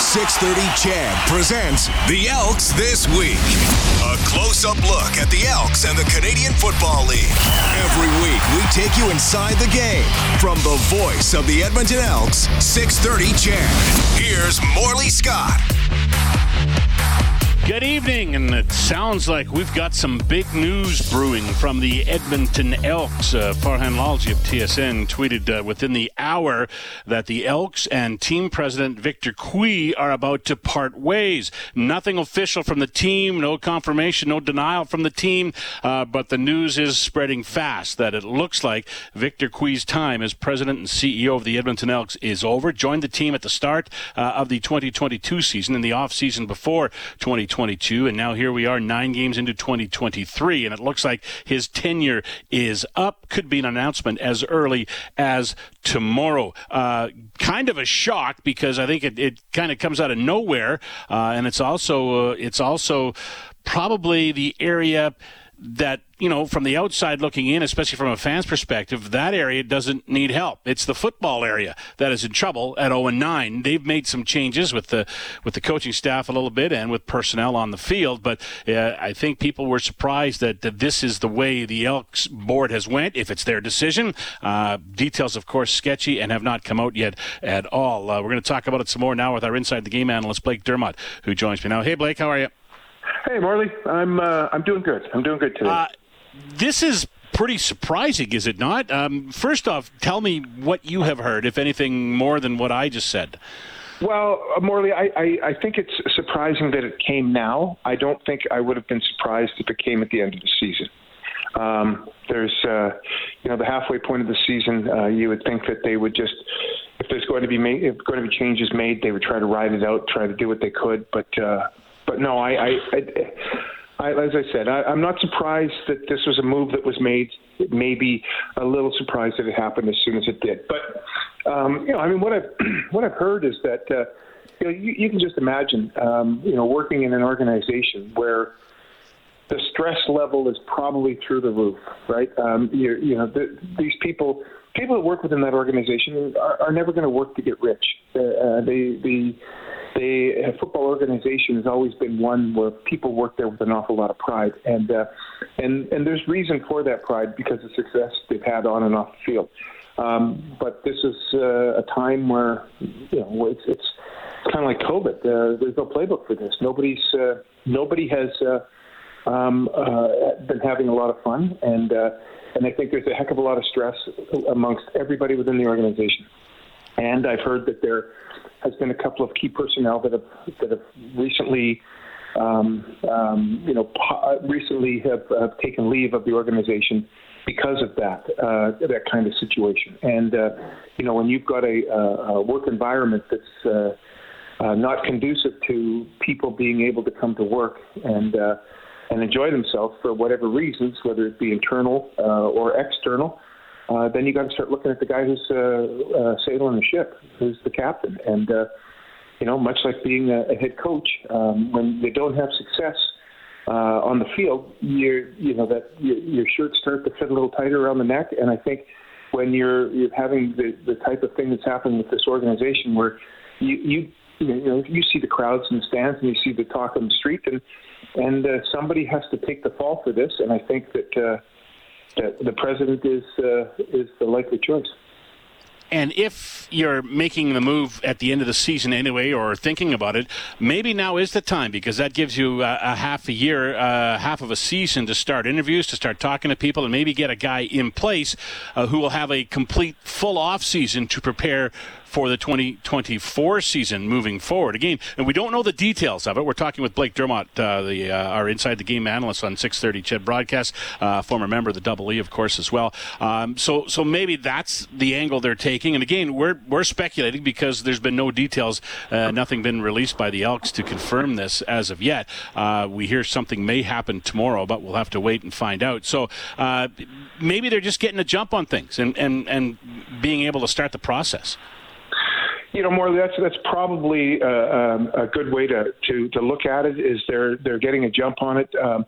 630 CHED presents the Elks This Week. A close up look at the Elks and the Canadian Football League. Every week, we take you inside the game. From the voice of the Edmonton Elks, 630 CHED. Here's Morley Scott. Good evening, and it sounds like we've got some big news brewing from the Edmonton Elks. Uh, Farhan Lalji of TSN tweeted uh, within the hour that the Elks and team president Victor Cui are about to part ways. Nothing official from the team, no confirmation, no denial from the team, uh, but the news is spreading fast that it looks like Victor Cui's time as president and CEO of the Edmonton Elks is over. Joined the team at the start uh, of the 2022 season, in the off season before 2020. 2022, and now here we are nine games into 2023, and it looks like his tenure is up. Could be an announcement as early as tomorrow. Uh, kind of a shock because I think it, it kind of comes out of nowhere, uh, and it's also uh, it's also probably the area that you know from the outside looking in especially from a fan's perspective that area doesn't need help. It's the football area that is in trouble at 0 and 9 they've made some changes with the with the coaching staff a little bit and with personnel on the field but uh, I think people were surprised that, that this is the way the Elks board has went. If it's their decision uh, details of course sketchy and have not come out yet at all. Uh, we're going to talk about it some more now with our inside the game analyst Blake Dermott who joins me now. Hey Blake how are you Hey, Morley. I'm uh, I'm doing good. I'm doing good today. Uh, this is pretty surprising, is it not? Um, first off, tell me what you have heard, if anything more than what I just said. Well, uh, Morley, I, I, I think it's surprising that it came now. I don't think I would have been surprised if it came at the end of the season. Um, there's, uh, you know, the halfway point of the season. Uh, you would think that they would just, if there's going to be made, if going to be changes made, they would try to ride it out, try to do what they could. But uh, but no, I, I, I, I as I said, I, I'm not surprised that this was a move that was made. Maybe a little surprised that it happened as soon as it did. But um, you know, I mean, what I've what I've heard is that uh, you know you, you can just imagine um, you know working in an organization where the stress level is probably through the roof, right? Um, you, know, the, these people people that work within that organization are, are never going to work to get rich. Uh, uh they the football organization has always been one where people work there with an awful lot of pride, and uh, and and there's reason for that pride because of success they've had on and off the field. Um, but this is uh, a time where you know it's it's kind of like COVID. Uh, there's no playbook for this. Nobody's uh, nobody has uh, um, uh, been having a lot of fun, and uh, and I think there's a heck of a lot of stress amongst everybody within the organization. And I've heard that there has been a couple of key personnel that have that have recently, um, um, you know, recently have, have, taken leave of the organization because of that uh, that kind of situation. And uh, you know, when you've got a, a work environment that's uh, uh, not conducive to people being able to come to work and uh, and enjoy themselves for whatever reasons, whether it be internal uh, or external, uh, then you got to start looking at the guy who's uh, uh, sailing the ship, who's the captain. And uh, you know, much like being a, a head coach, um, when you don't have success uh, on the field, you you know that your, your shirts start to fit a little tighter around the neck. And I think when you're you're having the the type of thing that's happening with this organization, where you you you know you see the crowds in the stands and you see the talk on the street, and and uh, somebody has to take the fall for this. And I think that. Uh, that the president is uh, is the likely choice. And if you're making the move at the end of the season anyway, or thinking about it, maybe now is the time because that gives you a, a half a year, uh, half of a season to start interviews, to start talking to people, and maybe get a guy in place uh, who will have a complete full off season to prepare for the 2024 season moving forward. Again, and we don't know the details of it. We're talking with Blake Dermott, uh, the uh, our inside the game analyst on 6:30 CHED broadcast, uh, former member of the Double E, of course, as well. Um, so so maybe that's the angle they're taking. And again, we're we're speculating because there's been no details, uh, nothing been released by the Elks to confirm this as of yet. Uh, we hear something may happen tomorrow, but we'll have to wait and find out. So uh, maybe they're just getting a jump on things and and and being able to start the process you know, more that's that's probably uh, um, a good way to, to to look at it. Is they're they're getting a jump on it. Um,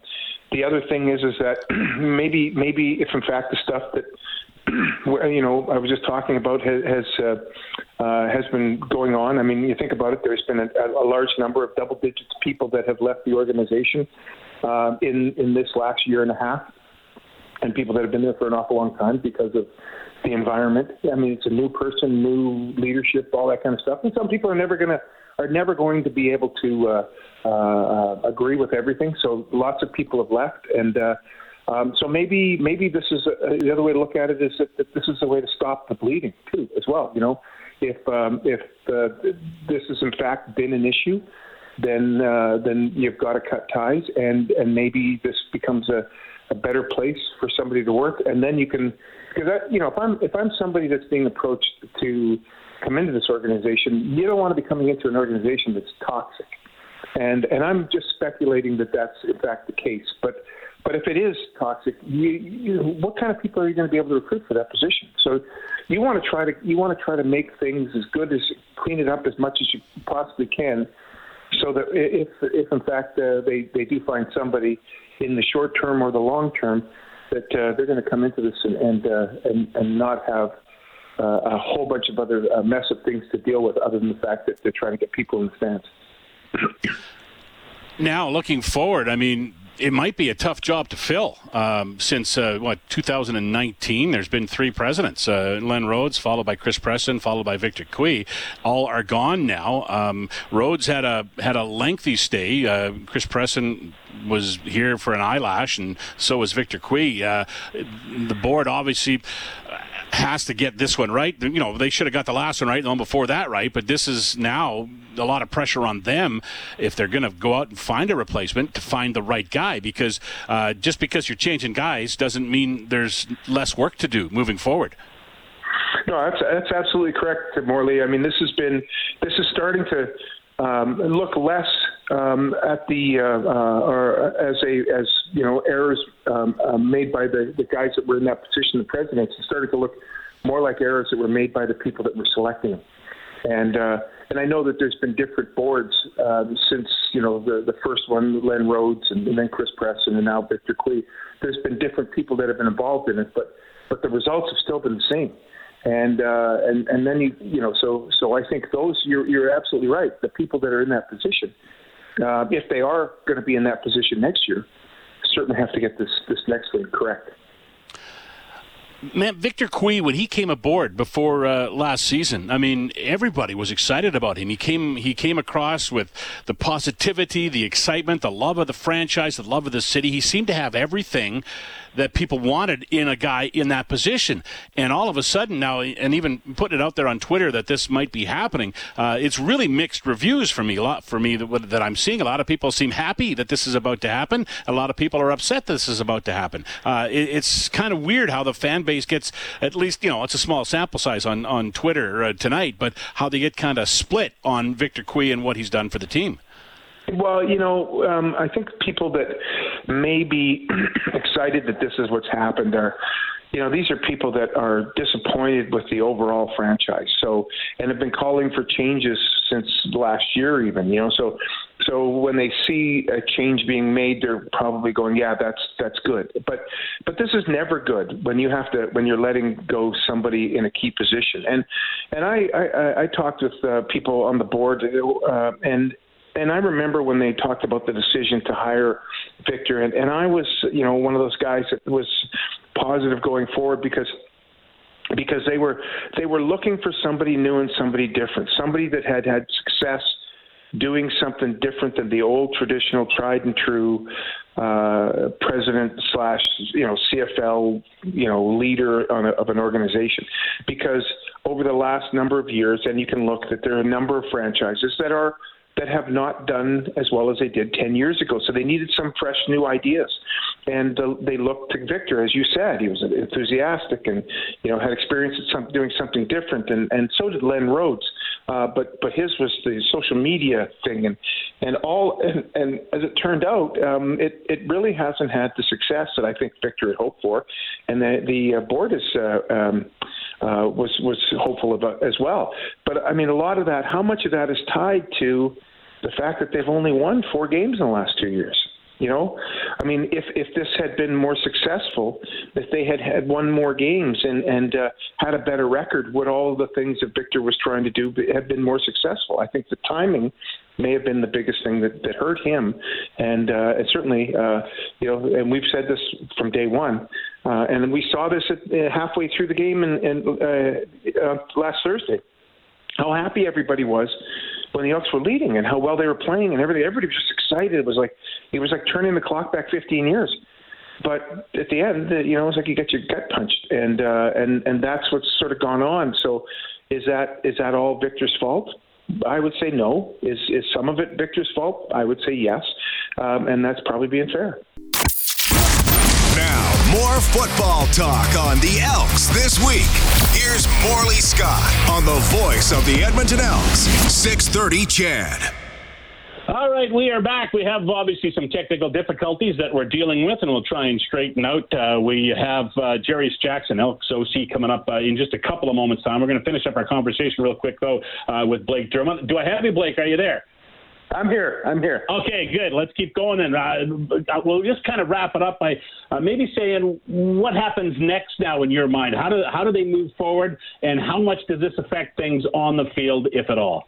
the other thing is is that maybe maybe if in fact the stuff that you know, I was just talking about has has, uh, uh, has been going on. I mean, you think about it. There's been a, a large number of double digits people that have left the organization uh, in in this last year and a half, and people that have been there for an awful long time because of the environment. I mean, it's a new person, new leadership, all that kind of stuff. And some people are never going to are never going to be able to uh, uh, uh, agree with everything. So lots of people have left, and uh, um, so maybe maybe this is a, the other way to look at it is that, that this is a way to stop the bleeding too, as well. You know, if um, if uh, this has in fact been an issue, then uh, then you've got to cut ties, and and maybe this becomes a, a better place for somebody to work, and then you can because you know if I'm if I'm somebody that's being approached to come into this organization, you don't want to be coming into an organization that's toxic, and and I'm just speculating that that's in fact the case, but but if it is toxic, you, you, what kind of people are you going to be able to recruit for that position? So you want to try to you want to try to make things as good as clean it up as much as you possibly can, so that if if in fact uh, they they do find somebody in the short term or the long term that uh, they're going to come into this and and uh, and, and not have uh, a whole bunch of other uh, mess of things to deal with, other than the fact that they're trying to get people in the stands. Now, looking forward, I mean, it might be a tough job to fill. Um, since uh, what 2019, there's been three presidents: uh, Len Rhodes, followed by Chris Presson, followed by Victor Cui. All are gone now. Um, Rhodes had a had a lengthy stay. Uh, Chris Presson was here for an eyelash, and so was Victor Cui. Uh, the board obviously has to get this one right. You know, they should have got the last one right, the one before that right. But this is now a lot of pressure on them if they're going to go out and find a replacement to find the right guy. Because uh, just because you're changing guys doesn't mean there's less work to do moving forward. No, that's that's absolutely correct, Morley. I mean, this has been this is starting to um, look less um, at the uh, uh, or as a as you know errors um, uh, made by the, the guys that were in that position, the presidents. It started to look more like errors that were made by the people that were selecting them. And uh, and I know that there's been different boards um, since you know the the first one, Len Rhodes, and, and then Chris Presson, and now Victor Cui. There's been different people that have been involved in it, but but the results have still been the same and uh, and and then you you know so so I think those you're you're absolutely right. The people that are in that position, uh, if they are going to be in that position next year, certainly have to get this this next thing correct. Man, Victor Cui, when he came aboard before uh, last season, I mean, everybody was excited about him. He came, he came across with the positivity, the excitement, the love of the franchise, the love of the city. He seemed to have everything that people wanted in a guy in that position. And all of a sudden now, and even putting it out there on Twitter that this might be happening, uh, it's really mixed reviews for me. A lot for me that, that, I'm seeing. A lot of people seem happy that this is about to happen. A lot of people are upset that this is about to happen. Uh, it, it's kind of weird how the fan base gets at least you know it's a small sample size on on Twitter uh, tonight, but how they get kind of split on Victor Cui and what he's done for the team. Well, you know, um, I think people that may be excited that this is what's happened are you know, these are people that are disappointed with the overall franchise. So, and have been calling for changes since last year, even. You know, so so when they see a change being made, they're probably going, "Yeah, that's that's good." But but this is never good when you have to when you're letting go somebody in a key position. And and I I, I talked with uh, people on the board, uh, and and I remember when they talked about the decision to hire Victor, and, and I was, you know, one of those guys that was positive going forward because because they were they were looking for somebody new and somebody different, somebody that had had success doing something different than the old traditional tried and true uh, president slash you know CFL you know leader a, of an organization. Because over the last number of years and you can look that there are a number of franchises that are that have not done as well as they did 10 years ago. So they needed some fresh new ideas. And uh, they looked to Victor, as you said. He was enthusiastic and, you know, had experience at some, doing something different. And, and so did Len Rhodes. Uh, but but his was the social media thing and and all and, and as it turned out um, it it really hasn't had the success that I think Victor had hoped for and the the uh, board is uh, um, uh, was was hopeful about as well but I mean a lot of that how much of that is tied to the fact that they've only won four games in the last two years. You know, I mean, if if this had been more successful, if they had had won more games and and uh, had a better record, would all the things that Victor was trying to do have been more successful? I think the timing may have been the biggest thing that, that hurt him, and uh, and certainly, uh, you know, and we've said this from day one, uh, and we saw this at, uh, halfway through the game and, and uh, uh, last Thursday, how happy everybody was when the Elks were leading and how well they were playing and everything. Everybody was just excited. It was like it was like turning the clock back 15 years. But at the end, you know, it's like you get your gut punched, and uh, and and that's what's sort of gone on. So, is that is that all Victor's fault? I would say no. Is is some of it Victor's fault? I would say yes, um, and that's probably being fair. Now, more football talk on the Elks this week. Here's Morley Scott on the voice of the Edmonton Elks, 630 CHED. All right, we are back. We have obviously some technical difficulties that we're dealing with, and we'll try and straighten out. Uh, we have uh, Jackson, Elks OC, coming up uh, in just a couple of moments' time. We're going to finish up our conversation real quick, though, uh, with Blake Dermott. Do I have you, Blake? Are you there? I'm here. I'm here. Okay, good. Let's keep going, and uh, we'll just kind of wrap it up by uh, maybe saying what happens next now in your mind. How do how do they move forward, and how much does this affect things on the field, if at all?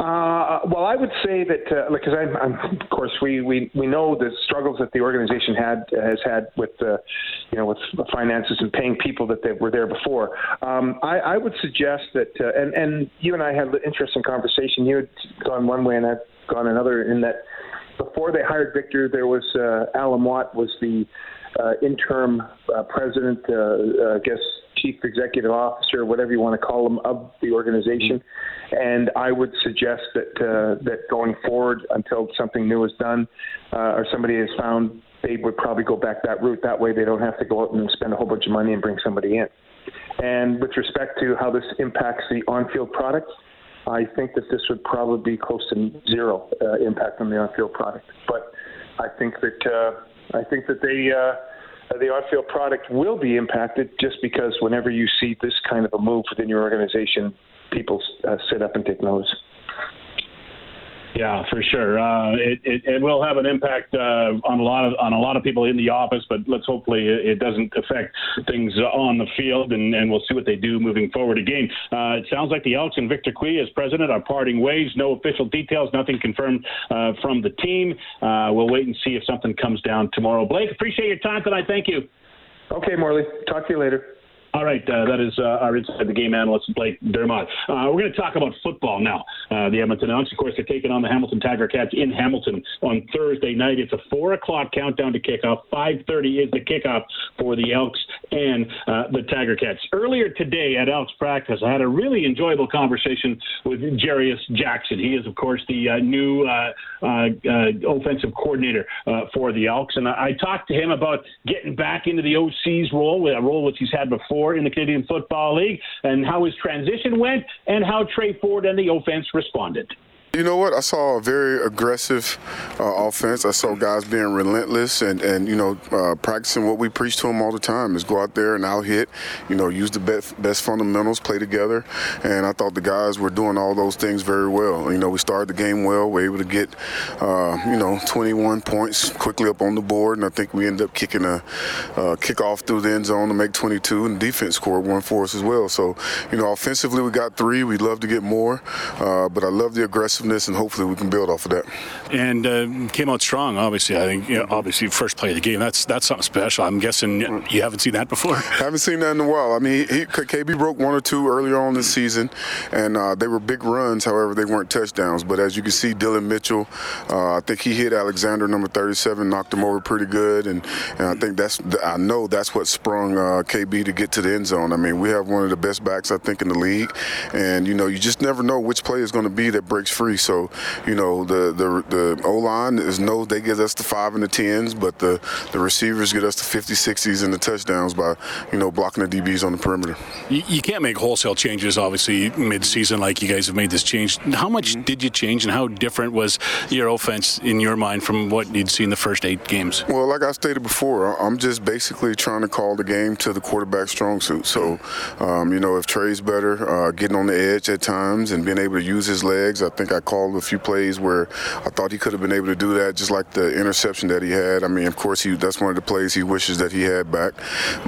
Uh, well, I would say that uh, because I'm, I'm, of course, we, we, we know the struggles that the organization had has had with, uh, you know, with finances and paying people that they were there before. Um, I, I would suggest that, uh, and and you and I had an interesting conversation. You had gone one way and I've gone another. In that, before they hired Victor, there was uh, Alan Watt was the uh, interim uh, president, uh, uh, I guess chief executive officer, whatever you want to call him, of the organization. And I would suggest that uh, that going forward, until something new is done uh, or somebody is found, they would probably go back that route. That way, they don't have to go out and spend a whole bunch of money and bring somebody in. And with respect to how this impacts the on-field product, I think that this would probably be close to zero uh, impact on the on-field product. But I think that uh, I think that they uh, the on-field product will be impacted just because whenever you see this kind of a move within your organization, people uh, sit up and take notice. Yeah, for sure. Uh, it, it, it, will have an impact uh, on a lot of on a lot of people in the office, but let's hopefully it doesn't affect things on the field, and, and we'll see what they do moving forward. Again, uh, it sounds like the Elks and Victor Cui as president are parting ways. No official details, nothing confirmed uh, from the team. Uh, we'll wait and see if something comes down tomorrow. Blake, appreciate your time tonight. Thank you. Okay, Morley. Talk to you later. All right, uh, that is uh, our inside the game analyst Blake Dermott. Uh, we're going to talk about football now. Uh, the Edmonton Elks, of course, they're taking on the Hamilton Tiger Cats in Hamilton on Thursday night. It's a four o'clock countdown to kickoff. Five thirty is the kickoff for the Elks and uh, the Tiger Cats. Earlier today at Elks practice, I had a really enjoyable conversation with Jarious Jackson. He is, of course, the uh, new offensive coordinator for the Elks, and I-, I talked to him about getting back into the OC's role, a role which he's had before in the Canadian Football League, and how his transition went, and how Tre Ford and the offense responded. You know what? I saw a very aggressive uh, offense. I saw guys being relentless and, and you know, uh, practicing what we preach to them all the time is go out there and out hit, you know, use the best, best fundamentals, play together. And I thought the guys were doing all those things very well. You know, we started the game well. We were able to get, uh, you know, 21 points quickly up on the board. And I think we ended up kicking a kickoff through the end zone to make 22. And defense scored one for us as well. So, you know, offensively we got three. We'd love to get more. Uh, but I love the aggressive aggressiveness, and hopefully we can build off of that. And uh, came out strong. Obviously, I think you know, obviously first play of the game. That's that's something special. I'm guessing you haven't seen that before. I haven't seen that in a while. I mean, he, KB broke one or two earlier on this season, and uh, they were big runs. However, they weren't touchdowns. But as you can see, Dillon Mitchell, uh, I think he hit Alexander number 37, knocked him over pretty good, and, and I think that's I know that's what sprung uh, KB to get to the end zone. I mean, we have one of the best backs I think in the league, and you know you just never know which play is going to be that breaks free. So, you know, the the the O line is no, they get us the five and the tens, but the the receivers get us the 50, 60s and the touchdowns by you know blocking the DBs on the perimeter. You, you can't make wholesale changes, obviously, mid-season like you guys have made this change. How much mm-hmm. did you change, and how different was your offense in your mind from what you'd seen the first eight games? Well, like I stated before, I'm just basically trying to call the game to the quarterback strong suit. So, um, you know, if Tre's better, uh, getting on the edge at times and being able to use his legs, I think I I called a few plays where I thought he could have been able to do that, just like the interception that he had. I mean, of course, he that's one of the plays he wishes that he had back.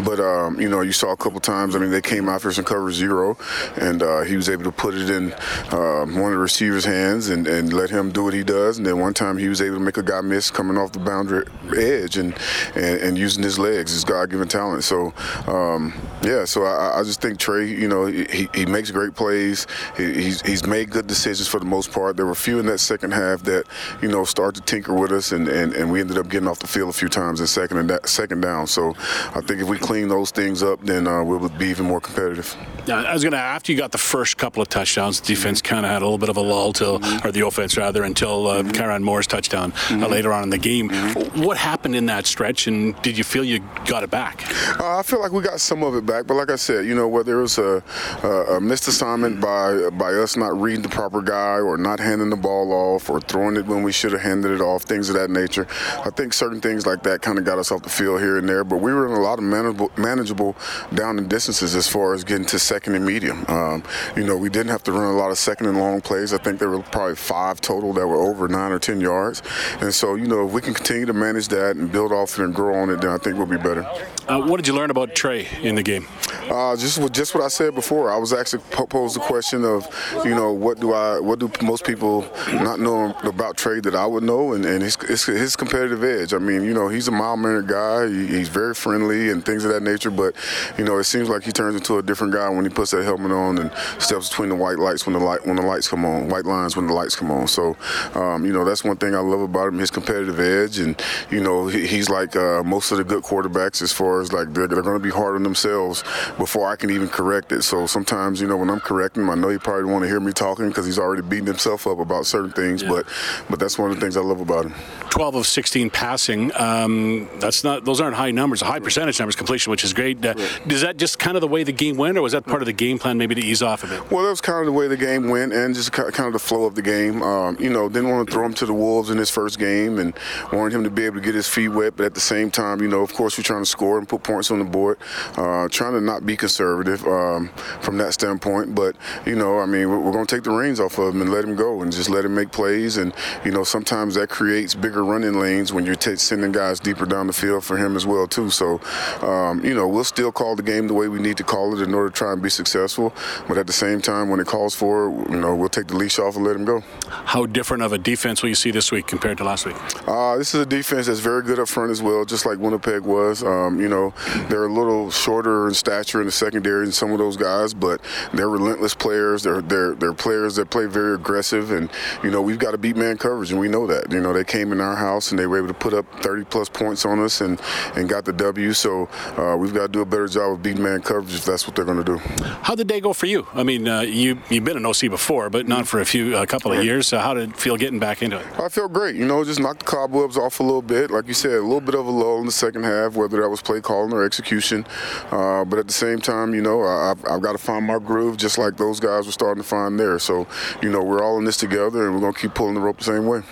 But um, you know, you saw a couple times. I mean, they came after some cover zero, and uh, he was able to put it in uh, one of the receivers' hands and, and let him do what he does. And then one time he was able to make a guy miss coming off the boundary edge and and, and using his legs, his God-given talent. So um, yeah, so I, I, just think Tre, you know, he, he makes great plays. He, he's he's made good decisions for the most part. There were a few in that second half that you know started to tinker with us, and, and, and we ended up getting off the field a few times in second and that, second down. So I think if we clean those things up, then uh, we'll be even more competitive. Yeah, I was going to after you got the first couple of touchdowns, the defense mm-hmm. kind of had a little bit of a lull till, mm-hmm. or the offense rather, until uh, mm-hmm. Moore's touchdown uh, mm-hmm. later on in the game. Mm-hmm. What happened in that stretch, and did you feel you got it back? Uh, I feel like we got some of it back, but like I said, you know, whether it was a, a, a missed assignment by by us not reading the proper guy, or not handing the ball off, or throwing it when we should have handed it off, things of that nature. I think certain things like that kind of got us off the field here and there, but we were in a lot of manageable, manageable down and distances as far as getting to second and medium. Um, you know, we didn't have to run a lot of second and long plays. I think there were probably five total that were over nine or ten yards. And so, you know, if we can continue to manage that and build off it and grow on it, then I think we'll be better. Uh, what did you learn about Tre in the game? Uh, just just what I said before. I was actually posed the question of, you know, what do I, what do most people not know about Tre that I would know, and, and his, his, his competitive edge. I mean, you know, he's a mild mannered guy. He, he's very friendly and things of that nature. But you know, it seems like he turns into a different guy when he puts that helmet on and steps between the white lights when the light when the lights come on, white lines when the lights come on. So, um, you know, that's one thing I love about him: his competitive edge, and you know, he, he's like uh, most of the good quarterbacks as far as like they're, they're going to be hard on themselves before I can even correct it. So sometimes, you know, when I'm correcting him, I know he probably want to hear me talking because he's already beating himself up about certain things. Yeah. But but that's one of the things I love about him. 12 of 16 passing. Um, that's not; those aren't high numbers. High percentage numbers completion, which is great. Uh, right. Is that just kind of the way the game went, or was that part of the game plan, maybe to ease off a bit? Well, that was kind of the way the game went, and just kind of the flow of the game. Um, you know, didn't want to throw him to the wolves in his first game, and wanted him to be able to get his feet wet. But at the same time, you know, of course, we're trying to score and put points on the board. Uh, trying to not be conservative um, from that standpoint. But you know, I mean, we're, we're going to take the reins off of him and let him go, and just let him make plays. And you know, sometimes that creates bigger running lanes when you're t- sending guys deeper down the field for him as well too. So, um, you know, we'll still call the game the way we need to call it in order to try and be successful. But at the same time, when it calls for it, you know, we'll take the leash off and let him go. How different of a defense will you see this week compared to last week? Uh, this is a defense that's very good up front as well, just like Winnipeg was. Um, you know, they're a little shorter in stature in the secondary than some of those guys, but they're relentless players. They're they're they're players that play very aggressive, and you know we've got to beat man coverage, and we know that. You know, they came in our house and they were able to put up 30 plus points on us and, and got the W. So uh, we've got to do a better job of beating man coverage if that's what they're going to do. How did day go for you? I mean, uh, you you've been an OC before, but not for a few a couple of years. So how did it feel getting back into it? I felt great. You know, just knocked the cobwebs off a little bit. Like you said, a little bit of a lull in the second half, whether that was play calling or execution. Uh, but at the same time, you know, I, have got to find my groove, just like those guys were starting to find theirs. So, you know, we're all in this together, and we're going to keep pulling the rope the same way.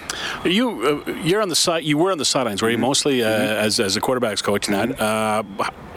You uh, you're on the side. You were on the sidelines, were you? Mm-hmm mostly uh, mm-hmm. as, as a quarterbacks coach now. Uh,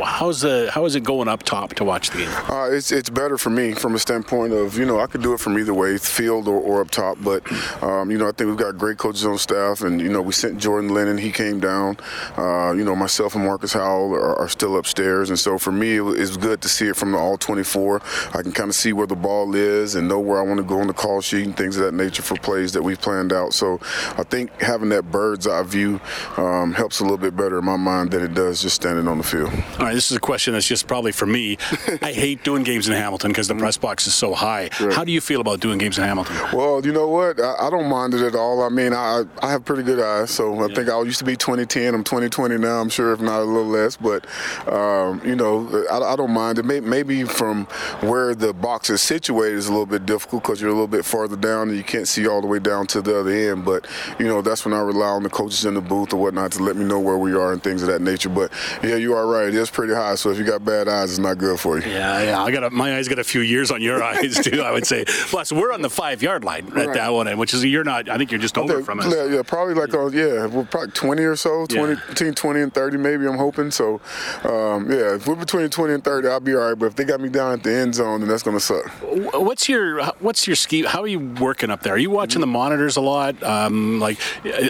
how's the how is it going up top to watch the game? Uh, it's it's better for me from a standpoint of you know I could do it from either way, field or, or up top. But um, you know I think we've got great coaches on staff, and you know we sent Jordan Lennon, he came down. Uh, you know myself and Marcus Howell are, are, still upstairs, and so for me it's good to see it from the all 24. I can kind of see where the ball is and know where I want to go on the call sheet and things of that nature for plays that we've planned out. So I think having that bird's eye view um, helps a little bit better in my mind than it does just standing on the field. All right, this is a question that's just probably for me. I hate doing games in Hamilton because the press box is so high. Right. How do you feel about doing games in Hamilton? Well, you know what? I, I don't mind it at all. I mean, I I have pretty good eyes, so I yeah. think I used to be 2010. I'm 2020 now. I'm sure if not a little less, but um, you know, I, I, don't mind it. Maybe from where the box is situated is a little bit difficult because you're a little bit farther down and you can't see all the way down to the other end. But you know, that's when I rely on the coaches in the booth or whatnot to let me know where we are and things of that nature. But yeah, you are right. It is pretty high. So if you got bad eyes, it's not good for you. Yeah, yeah. I got a, my eyes got a few years on your eyes too. I would say. Plus, we're on the five yard line at right. that one end, which is you're not. I think you're just over from us. Yeah, yeah, probably like on yeah, we're probably 20 or so, 20 yeah. between 20 and 30 maybe. I'm hoping. So um, yeah, if we're between 20 and 30, I'll be all right. But if they got me down at the end zone, then that's gonna suck. What's your what's your scheme? How are you working? Working up there? Are you watching the monitors a lot? Um, like,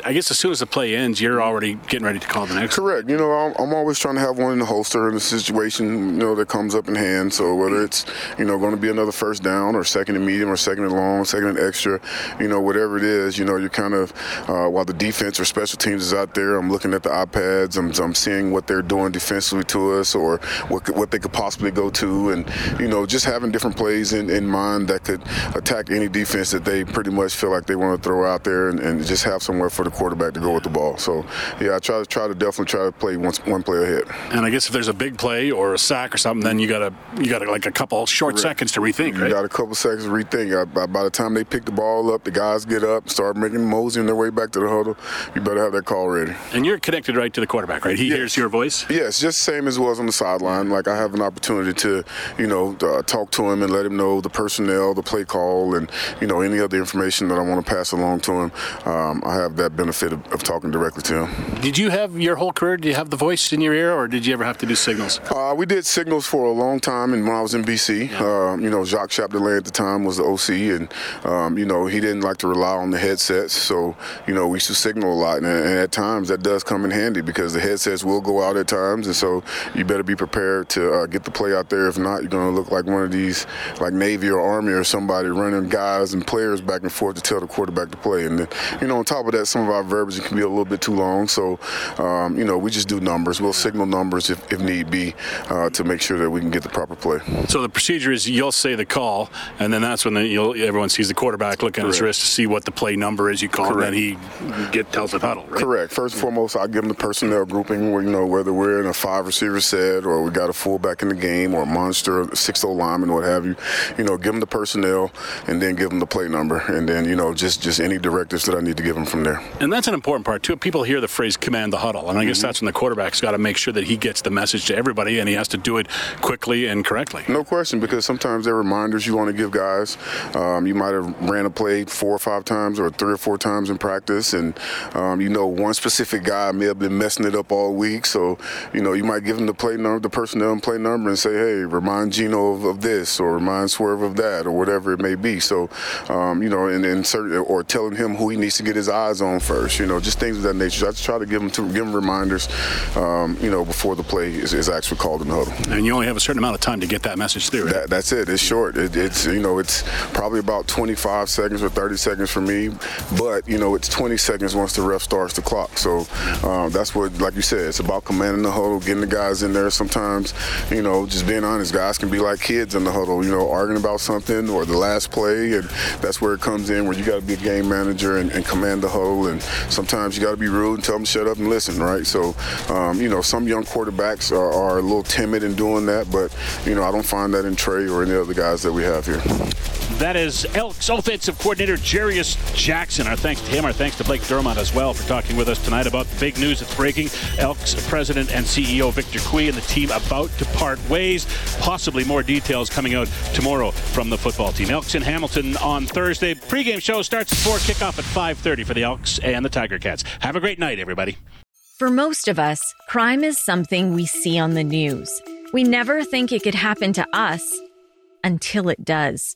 I guess as soon as the play ends, you're already getting ready to call the next. Correct. You know, I'm, I'm always trying to have one in the holster in the situation you know that comes up in hand. So whether it's you know going to be another first down or second and medium or second and long, second and extra, you know whatever it is, you know you're kind of uh, while the defense or special teams is out there, I'm looking at the iPads. I'm, I'm seeing what they're doing defensively to us or what what they could possibly go to, and you know just having different plays in, in mind that could attack any defense that they pretty much feel like they want to throw out there, and, and just have somewhere for the quarterback to go with the ball. So yeah, I try to try to definitely try to play one one play ahead. And I guess if there's a big play or a sack or something, then you got to you got like a couple short Correct. seconds to rethink. You right? got a couple seconds to rethink. By, by the time they pick the ball up, the guys get up, start making moseying their way back to the huddle. You better have that call ready. And you're connected right to the quarterback, right? He yes. hears your voice. Yes, just same as was on the sideline. Like I have an opportunity to, you know, uh, talk to him and let him know the personnel, the play call, and you know any other information that I want to pass along to him. Um, I have that benefit of, of, talking directly to him. Did you have your whole career? Did you have the voice in your ear, or did you ever have to do signals? Uh, we did signals for a long time, and when I was in BC, yeah. uh, you know, Jacques Chapdelaine at the time was the OC, and um, you know he didn't like to rely on the headsets, so you know we used to signal a lot, and, and, at times that does come in handy because the headsets will go out at times, and so you better be prepared to uh, get the play out there. If not, you're going to look like one of these, like Navy or Army or somebody running guys and players back and forth to tell the quarterback to play, and then you know on top of that, some of our verbiage can be a little bit too long, so um, you know we just do numbers. We'll signal numbers if, if need be uh, to make sure that we can get the proper play. So the procedure is you'll say the call, and then that's when the, everyone sees the quarterback look at his wrist to see what the play number is you call, Correct. and then he get tells the huddle. Right? Correct. First and foremost, I give them the personnel grouping where you know whether we're in a five receiver set or we got a fullback in the game or a monster, six o lineman, what have you. You know, give them the personnel and then give them the play number, and then you know just just any directives that I need to give them from there. And that's an important part too. People hear the phrase "command the huddle," and I guess mm-hmm. that's when the quarterback's got to make sure that he gets the message to everybody, and he has to do it quickly and correctly. No question, because sometimes there are reminders you want to give guys. Um, you might have ran a play four or five times or three or four times in practice, and um, you know one specific guy may have been messing it up all week. So you know you might give him the play number, the personnel and play number, and say, hey, remind Gino of, of this or remind Swerve of that or whatever it may be. So um, you know, and, and certain, or telling him who he needs to get his eyes on first. You know, just things of that nature. So I just try to give him to give him reminders. Um, you know, before the play is, is actually called in the huddle. And you only have a certain amount of time to get that message through. Right? That, that's it. It's short. It, it's you know it's probably about 25 seconds or 30 seconds for me, but you know it's 20 seconds once the ref starts the clock. So um, that's what, like you said, it's about commanding the huddle, getting the guys in there. Sometimes, you know, just being honest, guys can be like kids in the huddle. You know, arguing about something or the last play, and that's where it comes in where you got to be a game manager and, and, command the huddle. And sometimes you got to be rude and tell them to shut up and listen, right? So, um, you know, some young quarterbacks are, are a little timid in doing that, but you know, I don't find that in Tre or any other guys that we have here. That is Elks offensive coordinator Jarious Jackson. Our thanks to him. Our thanks to Blake Dermott as well for talking with us tonight about the big news that's breaking. Elks president and CEO Victor Cui and the team about to part ways. Possibly more details coming out tomorrow from the football team. Elks in Hamilton on Thursday. Pre-game show starts at 4, kickoff at 5.30 for the Elks and the Tiger Cats. Have a great night, everybody. For most of us, crime is something we see on the news. We never think it could happen to us until it does.